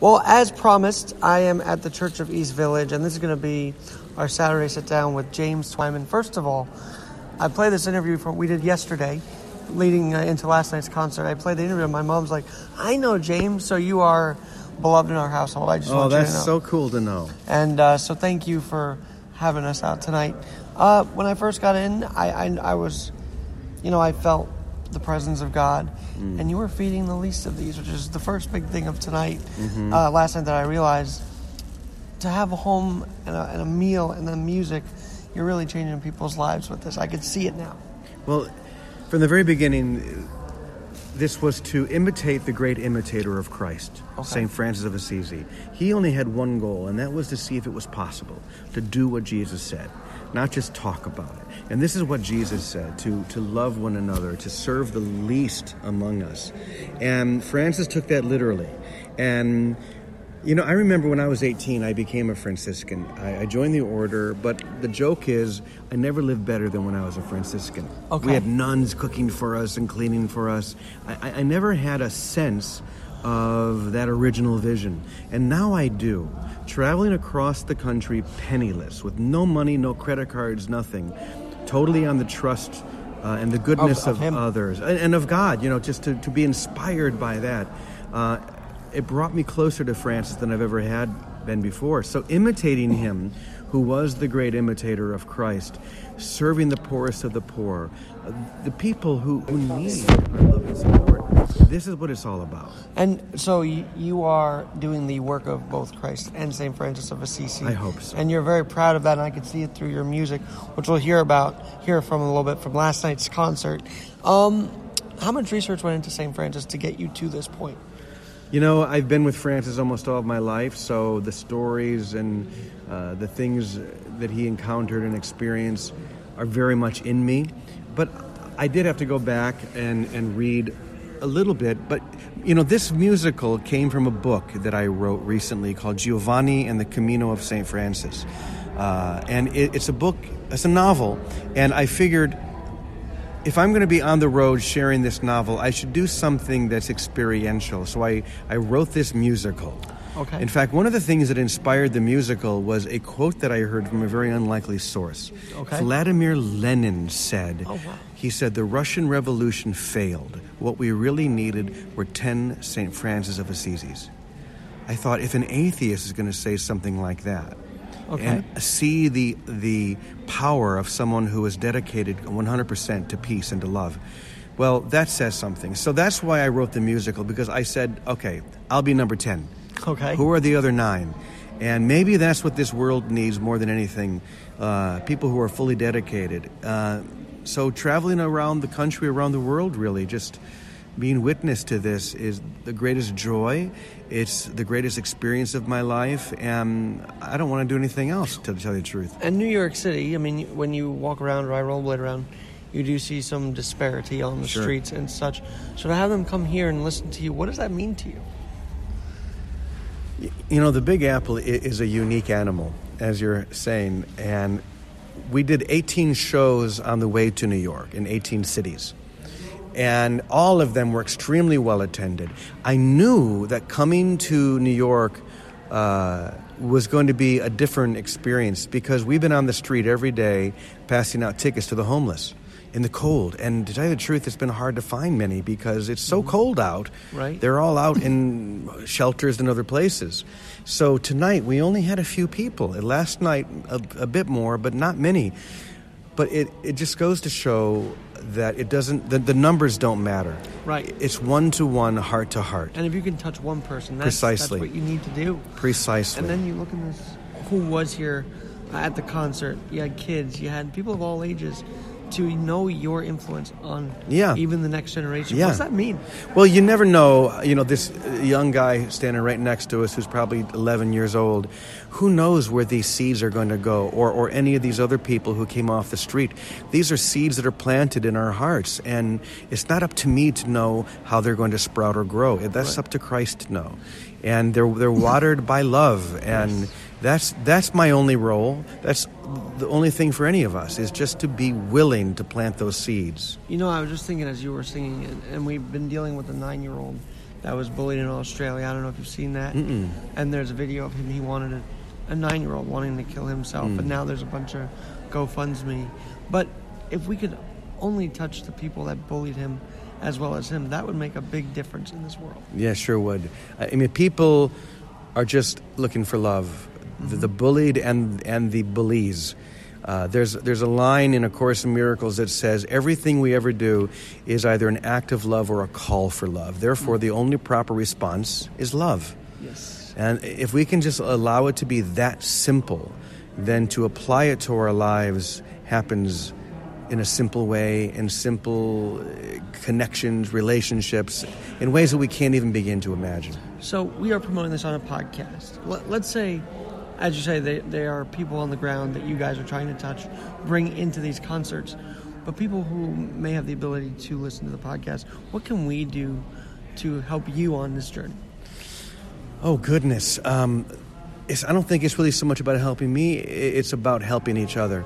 Well, as promised, I am at the Church of East Village, and this is going to be our Saturday sit down with James Twyman. First of all, I played this interview from we did yesterday, leading uh, into last night's concert. I played the interview, and my mom's like, "I know James, so you are beloved in our household." I just Oh, want you to that's know. so cool to know. And uh, so, thank you for having us out tonight. Uh, when I first got in, I, I, I was, you know, I felt the presence of God, and you were feeding the least of these, which is the first big thing of tonight. Uh, last night that I realized to have a home and a, and a meal and then music, you're really changing people's lives with this. I could see it now. Well, from the very beginning, this was to imitate the great imitator of Christ, Okay. St. Francis of Assisi. He only had one goal, and that was to see if it was possible to do what Jesus said, not just talk about it. And this is what Jesus said to, to love one another, to serve the least among us. And Francis took that literally. And you know, I remember when I was 18, I became a Franciscan. I, I joined the order, but the joke is, I never lived better than when I was a Franciscan. Okay. We had nuns cooking for us and cleaning for us. I, I- I never had a sense of that original vision. And now I do. Traveling across the country penniless, with no money, no credit cards, nothing, totally on the trust uh, and the goodness of of, him. others and, and of God, you know, just to, to be inspired by that. Uh, it brought me closer to Francis than I've ever had been before. So, imitating him, who was the great imitator of Christ, serving the poorest of the poor, uh, the people who, who need our love and support, this is what it's all about. And so you, you are doing the work of both Christ and St. Francis of Assisi. I hope so. And you're very proud of that, and I can see it through your music, which we'll hear about, hear from a little bit from last night's concert. Um, how much research went into St. Francis to get you to this point? You know, I've been with Francis almost all of my life, so the stories and uh, the things that he encountered and experienced are very much in me. But I did have to go back and, and read a little bit. But, you know, this musical came from a book that I wrote recently called Giovanni and the Camino of St. Francis. Uh, and it, it's a book, it's a novel, and I figured if I'm going to be on the road sharing this novel, I should do something that's experiential. So I, I wrote this musical. Okay. In fact, one of the things that inspired the musical was a quote that I heard from a very unlikely source. Okay. Vladimir Lenin said, Oh, wow. he said, the Russian Revolution failed. What we really needed were 10 St. Francis of Assisi's. I thought, if an atheist is going to say something like that, Okay. and see the the power of someone who is dedicated 100% to peace and to love. Well, that says something. So that's why I wrote the musical because I said, okay, I'll be number 10. Okay. Who are the other 9? And maybe that's what this world needs more than anything. Uh, people who are fully dedicated. Uh, so traveling around the country, around the world, really, just being witness to this is the greatest joy. It's the greatest experience of my life, and I don't want to do anything else, to tell you the truth. And New York City, I mean, when you walk around or I rollerblade around, you do see some disparity on the Sure. streets and such. So to have them come here and listen to you, what does that mean to you? You know, the Big Apple is a unique animal, as you're saying, and we did 18 shows on the way to New York in 18 cities. And all of them were extremely well attended. I knew that coming to New York uh, was going to be a different experience because we've been on the street every day passing out tickets to the homeless in the cold. And to tell you the truth, it's been hard to find many because it's so mm-hmm. cold out. Right. They're all out in shelters and other places. So tonight we only had a few people. Last night a, a bit more, but not many. But it, it just goes to show that it doesn't the, the numbers don't matter. Right. It's one to one, heart to heart. And if you can touch one person, that's, Precisely. that's what you need to do. Precisely. And then you look in this who was here at the concert. You had kids, you had people of all ages to know your influence on Yeah. even the next generation. Yeah. What does that mean? Well, you never know. You know, this young guy standing right next to us who's probably 11 years old, who knows where these seeds are going to go, or, or any of these other people who came off the street. These are seeds that are planted in our hearts, and it's not up to me to know how they're going to sprout or grow. That's Right. up to Christ to know. And they're, they're watered by love, and that's, that's my only role. That's the only thing for any of us, is just to be willing to plant those seeds. You know, I was just thinking as you were singing, and, and we've been dealing with a nine year old that was bullied in Australia. I don't know if you've seen that. Mm-mm. And there's a video of him. He wanted a, a nine year old wanting to kill himself, Mm. and now there's a bunch of GoFundMe. But if we could only touch the people that bullied him as well as him, that would make a big difference in this world. Yeah, sure would. I mean, people are just looking for love. The, the bullied and and the bullies. Uh, there's there's a line in A Course in Miracles that says everything we ever do is either an act of love or a call for love. Therefore, the only proper response is love. Yes. And if we can just allow it to be that simple, then to apply it to our lives happens in a simple way, in simple uh, connections, relationships, in ways that we can't even begin to imagine. So we are promoting this on a podcast. Let's say, as you say, they, they are people on the ground that you guys are trying to touch, bring into these concerts. But people who may have the ability to listen to the podcast, what can we do to help you on this journey? Oh goodness, um, it's, I don't think it's really so much about helping me. It's about helping each other,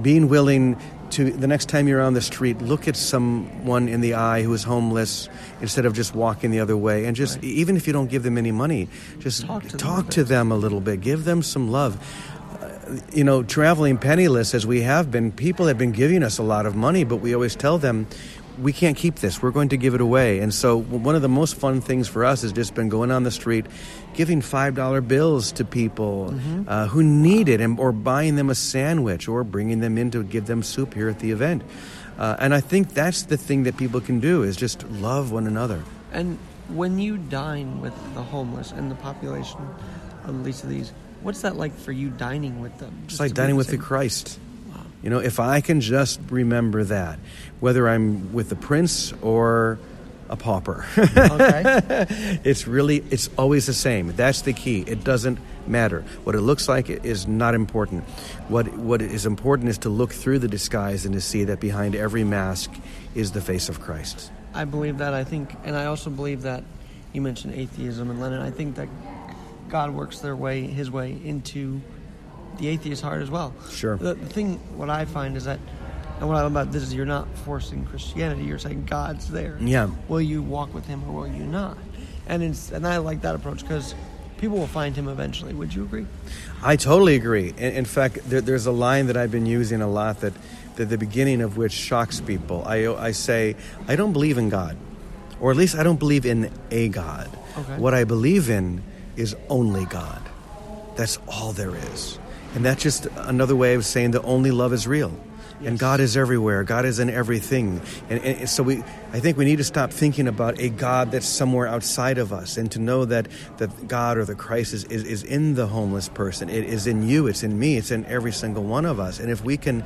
being willing to the next time you're on the street, look at someone in the eye who is homeless instead of just walking the other way, and just Right. even if you don't give them any money, just Talk to them a talk bit. to them a little bit, give them some love. Uh, You know, traveling penniless as we have been, people have been giving us a lot of money, but we always tell them we can't keep this. We're going to give it away. And so, one of the most fun things for us has just been going on the street, giving five dollar bills to people uh, who need it, and, or buying them a sandwich, or bringing them in to give them soup here at the event. Uh, and I think that's the thing that people can do is just love one another. And when you dine with the homeless and the population of at least of these, what's that like for you dining with them? It's Just like dining with the Christ. You know, if I can just remember that, whether I'm with the prince or a pauper, Okay. it's really it's always the same. That's the key. It doesn't matter what it looks like. Is not important. What what is important is to look through the disguise and to see that behind every mask is the face of Christ. I believe that. I think, and I also believe that you mentioned atheism and Lenin. I think that God works their way, His way, into the atheist heart as well. Sure. The, the thing, what I find is that, and what I love about this is you're not forcing Christianity. You're saying God's there. Yeah. Will you walk with Him or will you not? And it's, and I like that approach because people will find Him eventually. Would you agree? I totally agree. In, in fact, there, there's a line that I've been using a lot that, that the beginning of which shocks people. I, I say, I don't believe in God, or at least I don't believe in a God. Okay. What I believe in is only God. That's all there is. And that's just another way of saying that only love is real. And God is everywhere. God is in everything. And, and so we, I think we need to stop thinking about a God that's somewhere outside of us and to know that, that God or the Christ is, is, is in the homeless person. It is in you, it's in me, it's in every single one of us. And if we can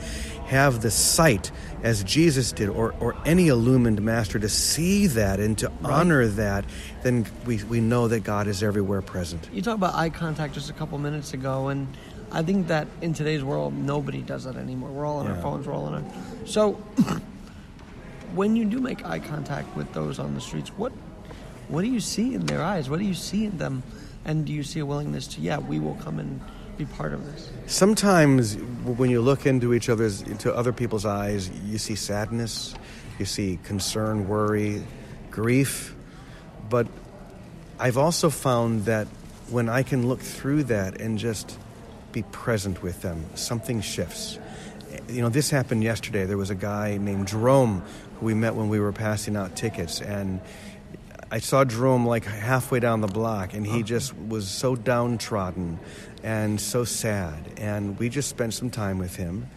have the sight, as Jesus did, or, or any illumined master, to see that and to honor that, then we, we know that God is everywhere present. You talked about eye contact just a couple minutes ago, and I think that in today's world, nobody does that anymore. We're all on our phones, we're all on our. So, when you do make eye contact with those on the streets, what what do you see in their eyes? What do you see in them? And do you see a willingness to, yeah, we will come and be part of this? Sometimes when you look into each other's into other people's eyes, you see sadness, you see concern, worry, grief. But I've also found that when I can look through that and just be present with them, something shifts. You know, this happened yesterday. There was a guy named Jerome who we met when we were passing out tickets and I saw Jerome like halfway down the block, and he just was so downtrodden and so sad. And we just spent some time with him,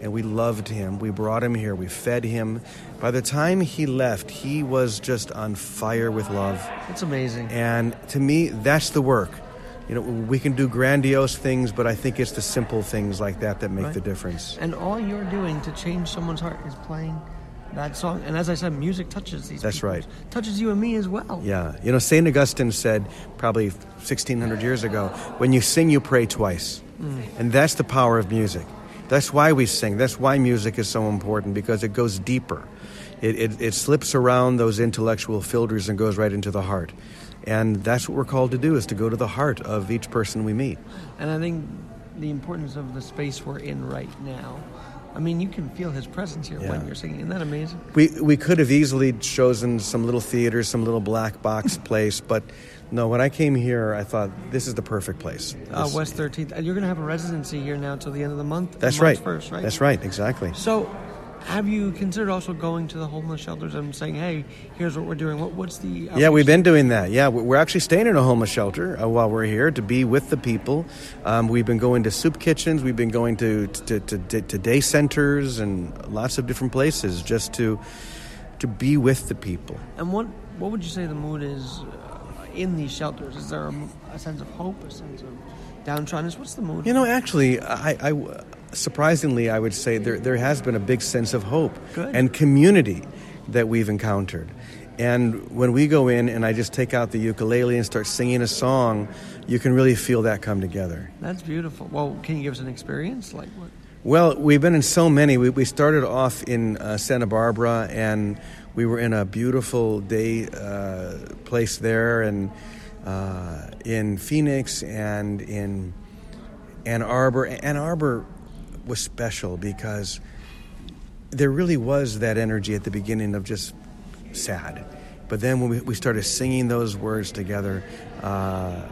and we loved him. We brought him here, we fed him. By the time he left, he was just on fire with love. It's amazing. And to me, that's the work. You know, we can do grandiose things, but I think it's the simple things like that that make Right. the difference. And all you're doing to change someone's heart is playing that song. And as I said, music touches these That's people. right. Touches you and me as well. Yeah. You know, St. Augustine said probably 1600 years ago when you sing, you pray twice. Mm. And that's the power of music. That's why we sing. That's why music is so important because it goes deeper. It, it, it slips around those intellectual filters and goes right into the heart. And that's what we're called to do is to go to the heart of each person we meet. And I think the importance of the space we're in right now I mean, you can feel his presence here Yeah. when you're singing. Isn't that amazing? We we could have easily chosen some little theater, some little black box place, but no. When I came here, I thought this is the perfect place. Uh, West 13th. And you're going to have a residency here now till the end of the month. That's right. 1st, right? That's right. Exactly. So, have you considered also going to the homeless shelters and saying, "Hey, here's what we're doing"? What, what's the Yeah, we've been doing that. Yeah, we're we're actually staying in a homeless shelter uh, while we're here to be with the people. Um, we've been going to soup kitchens. We've been going to to, to to day centers and lots of different places just to to be with the people. And what what would you say the mood is uh, in these shelters? Is there a, a sense of hope, a sense of downtroddenness? What's the mood? You know, actually, I, I surprisingly, I would say there there has been a big sense of hope Good. and community that we've encountered. And when we go in and I just take out the ukulele and start singing a song, you can really feel that come together. That's beautiful. Well, can you give us an experience? Like what? Well, we've been in so many. We, we started off in uh, Santa Barbara, and we were in a beautiful day uh, place there, and uh, in Phoenix, and in Ann Arbor. Ann Arbor was special because there really was that energy at the beginning of just sad, but then when we, we started singing those words together. Uh,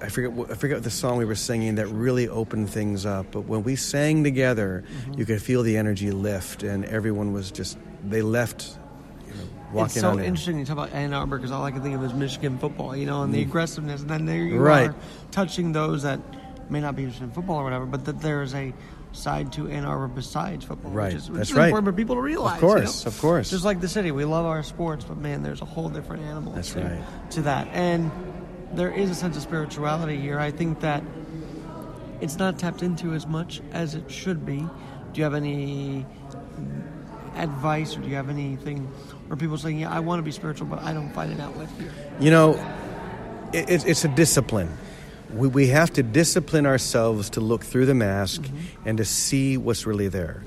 I forget what- I forget what the song we were singing that really opened things up. But when we sang together, Mm-hmm. you could feel the energy lift, and everyone was just they left, you know, walking it's so air. interesting you talk about Ann Arbor because all I can think of is Michigan football, you know, and the aggressiveness. And then there you. Right. are touching those that may not be interested in football or whatever, but that there is a side to Ann Arbor besides football, Right. which is, which That's is right. important for people to realize. Of you course, know? of course. Just like the city, we love our sports, but man, there's a whole different animal That's to, right. to that. And there is a sense of spirituality here. I think that it's not tapped into as much as it should be. Do you have any advice or do you have anything where people saying, yeah, I want to be spiritual, but I don't find an outlet here? You know, it, it's- it's a discipline. We, we have to discipline ourselves to look through the mask mm-hmm. and to see what's really there,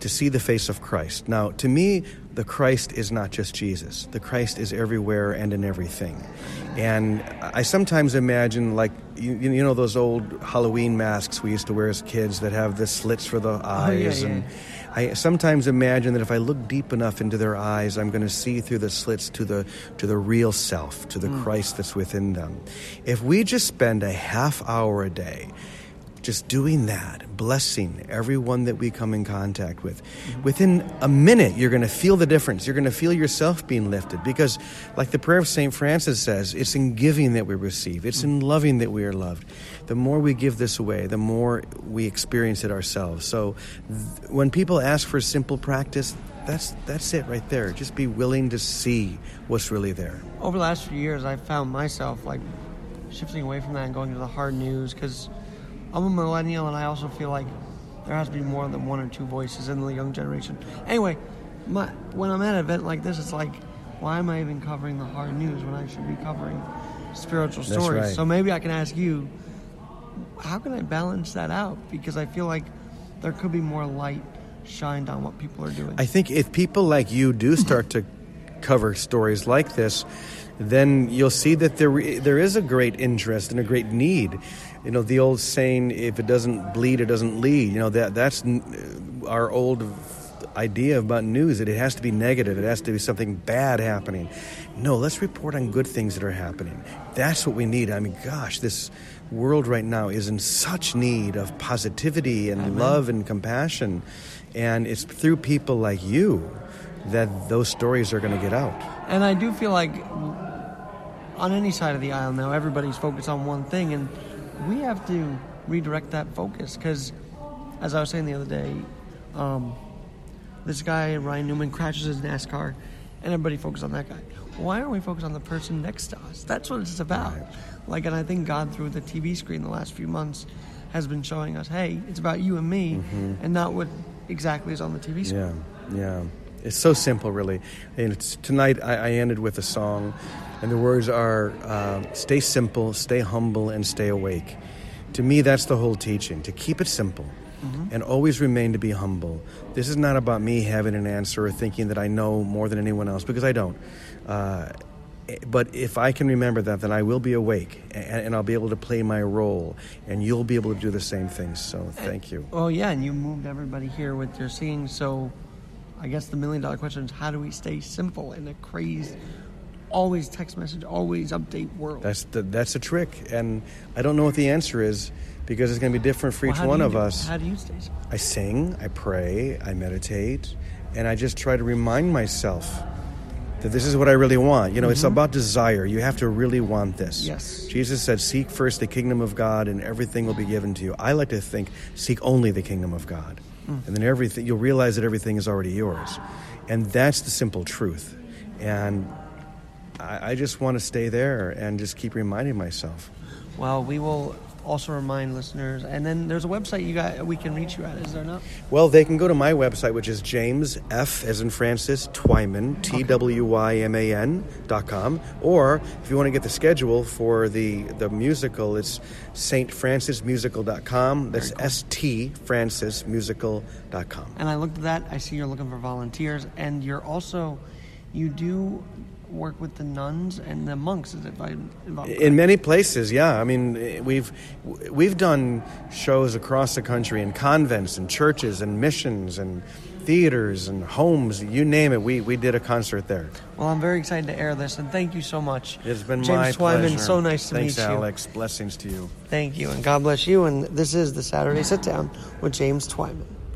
to see the face of Christ. Now, to me, the Christ is not just Jesus, the Christ is everywhere and in everything. And I sometimes imagine, like, you, you know, those old Halloween masks we used to wear as kids that have the slits for the eyes. Oh, yeah. and I sometimes imagine that if I look deep enough into their eyes, I'm going to see through the slits to the to the real self, to the mm. Christ that's within them. If we just spend a half hour a day just doing that, blessing everyone that we come in contact with, within a minute you're going to feel the difference. You're going to feel yourself being lifted because like the prayer of St. Francis says, it's in giving that we receive. It's in loving that we are loved. The more we give this away, the more we experience it ourselves. So th- when people ask for simple practice, that's that's it right there. Just be willing to see what's really there. Over the last few years, I've found myself like shifting away from that and going to the hard news because I'm a millennial and I also feel like there has to be more than one or two voices in the young generation. Anyway, my, when I'm at an event like this, it's like, why am I even covering the hard news when I should be covering spiritual stories? right. So maybe I can ask you, how can I balance that out? Because I feel like there could be more light shined on what people are doing. I think if people like you do start to cover stories like this, then you'll see that there there is a great interest and a great need. You know, the old saying, "If it doesn't bleed, it doesn't lead." You know that that's uh, our old idea about news that it has to be negative, it has to be something bad happening. No, let's report on good things that are happening. That's what we need. I mean, gosh, this world right now is in such need of positivity and love and compassion, and it's through people like you that those stories are going to get out. And I do feel like on any side of the aisle now, everybody's focused on one thing, and we have to redirect that focus because, as I was saying the other day, um, this guy Ryan Newman crashes his NASCAR, and everybody focuses on that guy. Why aren't we focused on the person next to us? That's what it's about. Like, and I think God through the TV screen the last few months has been showing us, hey, it's about you and me, and not what exactly is on the TV screen. Yeah, yeah. It's so simple, really. And it's, tonight I, I ended with a song, and the words are uh, stay simple, stay humble, and stay awake. To me, that's the whole teaching to keep it simple and always remain to be humble. This is not about me having an answer or thinking that I know more than anyone else, because I don't. Uh, But if I can remember that, then I will be awake and, and I'll be able to play my role, and you'll be able to do the same things. So thank you. Well, yeah, and you moved everybody here with your singing. So, I guess the million dollar question is, how do we stay simple in a crazed, always text message, always update world? That's the that's a trick, and I don't know what the answer is because it's going to be different for Well, each one of do us. How do you stay? I sing, I pray, I meditate, and I just try to remind myself that this is what I really want. You know, it's about desire. You have to really want this. Mm-hmm. Yes. Jesus said, Seek first the kingdom of God, and everything will be given to you. I like to think, seek only the kingdom of God. Mm. And then everything, you'll realize that everything is already yours. And that's the simple truth. And I, I just want to stay there and just keep reminding myself. Well, we will also remind listeners, and then there's a website you got we can reach you at. Is there not? Well, they can go to my website, which is James F. as in Francis Twyman T W Y M A N dot com, or if you want to get the schedule for the the musical, it's stfrancismusical.com. That's S T francismusical.com. And I looked at that. I see you're looking for volunteers, and you're also you do work with the nuns and the monks. Is it if I involved? In many places, yeah. I mean, we've we've done shows across the country in convents and churches and missions and theaters and homes. You name it, we we did a concert there. Well, I'm very excited to air this, and thank you so much. It's been James my Twyman, pleasure. so nice to Thanks, meet you. Alex. Blessings to you. Thank you, and God bless you. And this is the Saturday Sit Down with James Twyman.